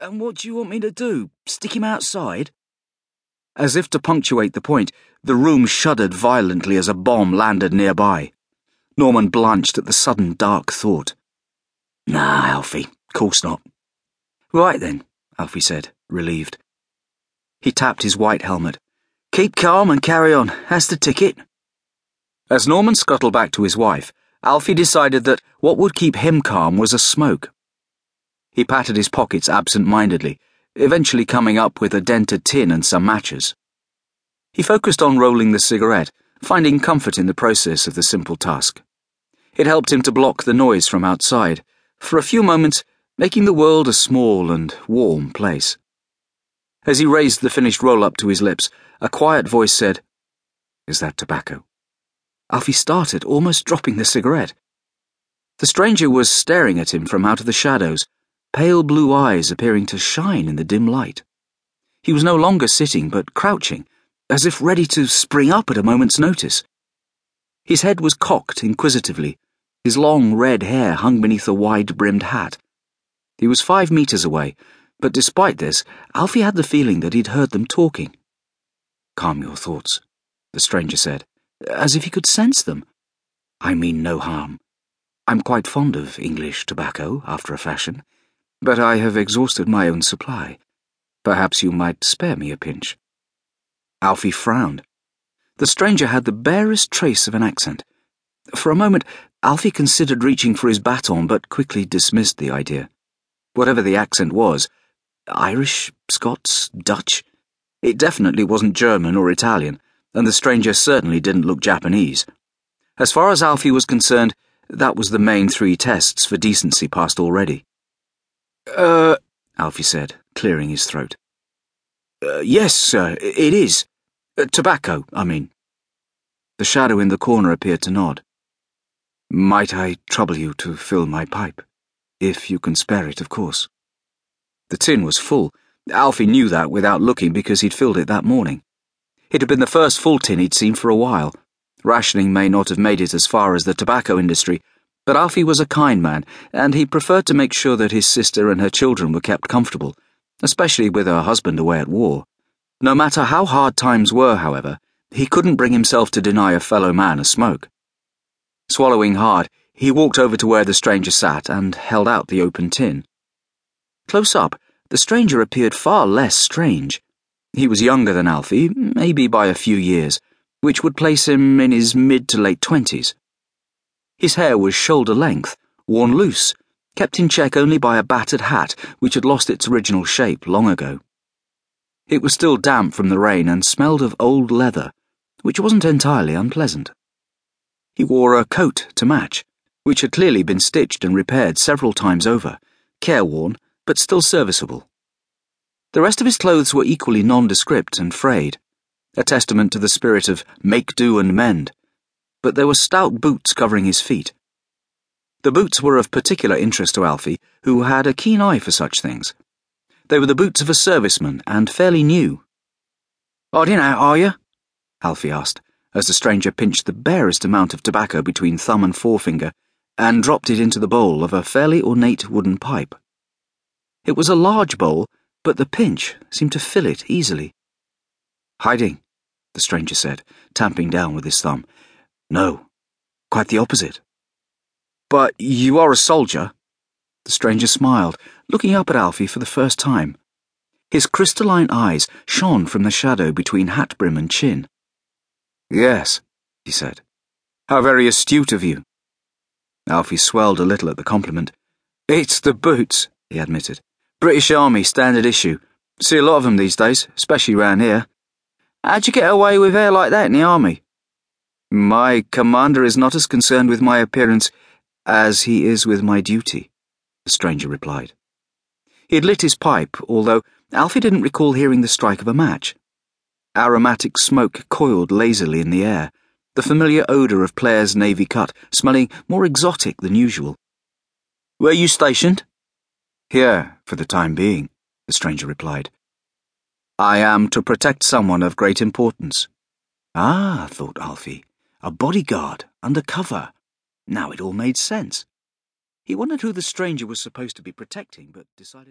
And what do you want me to do? Stick him outside? As if to punctuate the point, the room shuddered violently as a bomb landed nearby. Norman blanched at the sudden dark thought. Nah, Alfie, course not. Right then, Alfie said, relieved. He tapped his white helmet. Keep calm and carry on. That's the ticket. As Norman scuttled back to his wife, Alfie decided that what would keep him calm was a smoke. He patted his pockets absent mindedly, eventually coming up with a dented tin and some matches. He focused on rolling the cigarette, finding comfort in the process of the simple task. It helped him to block the noise from outside, for a few moments, making the world a small and warm place. As he raised the finished roll up to his lips, a quiet voice said, Is that tobacco? Alfie started, almost dropping the cigarette. The stranger was staring at him from out of the shadows pale blue eyes appearing to shine in the dim light. He was no longer sitting, but crouching, as if ready to spring up at a moment's notice. His head was cocked inquisitively, his long red hair hung beneath a wide brimmed hat. He was five meters away, but despite this, Alfie had the feeling that he'd heard them talking. Calm your thoughts, the stranger said, as if he could sense them. I mean no harm. I'm quite fond of English tobacco, after a fashion but I have exhausted my own supply. Perhaps you might spare me a pinch. Alfie frowned. The stranger had the barest trace of an accent. For a moment, Alfie considered reaching for his baton, but quickly dismissed the idea. Whatever the accent was Irish, Scots, Dutch it definitely wasn't German or Italian, and the stranger certainly didn't look Japanese. As far as Alfie was concerned, that was the main three tests for decency passed already. Uh, Alfie said, clearing his throat. Uh, yes, sir, it is. Uh, tobacco, I mean. The shadow in the corner appeared to nod. Might I trouble you to fill my pipe? If you can spare it, of course. The tin was full. Alfie knew that without looking because he'd filled it that morning. It had been the first full tin he'd seen for a while. Rationing may not have made it as far as the tobacco industry, but Alfie was a kind man, and he preferred to make sure that his sister and her children were kept comfortable, especially with her husband away at war. No matter how hard times were, however, he couldn't bring himself to deny a fellow man a smoke. Swallowing hard, he walked over to where the stranger sat and held out the open tin. Close up, the stranger appeared far less strange. He was younger than Alfie, maybe by a few years, which would place him in his mid to late twenties. His hair was shoulder length, worn loose, kept in check only by a battered hat which had lost its original shape long ago. It was still damp from the rain and smelled of old leather, which wasn't entirely unpleasant. He wore a coat to match, which had clearly been stitched and repaired several times over, careworn, but still serviceable. The rest of his clothes were equally nondescript and frayed, a testament to the spirit of make do and mend but there were stout boots covering his feet. The boots were of particular interest to Alfie, who had a keen eye for such things. They were the boots of a serviceman, and fairly new. Hiding out, are you? Alfie asked, as the stranger pinched the barest amount of tobacco between thumb and forefinger and dropped it into the bowl of a fairly ornate wooden pipe. It was a large bowl, but the pinch seemed to fill it easily. Hiding, the stranger said, tamping down with his thumb. No, quite the opposite. But you are a soldier? The stranger smiled, looking up at Alfie for the first time. His crystalline eyes shone from the shadow between hat brim and chin. Yes, he said. How very astute of you. Alfie swelled a little at the compliment. It's the boots, he admitted. British Army standard issue. See a lot of them these days, especially round here. How'd you get away with hair like that in the army? My commander is not as concerned with my appearance as he is with my duty, the stranger replied. He had lit his pipe, although Alfie didn't recall hearing the strike of a match. Aromatic smoke coiled lazily in the air, the familiar odour of Player's navy cut smelling more exotic than usual. Where you stationed? Here, for the time being, the stranger replied. I am to protect someone of great importance. Ah, thought Alfie. A bodyguard, undercover. Now it all made sense. He wondered who the stranger was supposed to be protecting, but decided.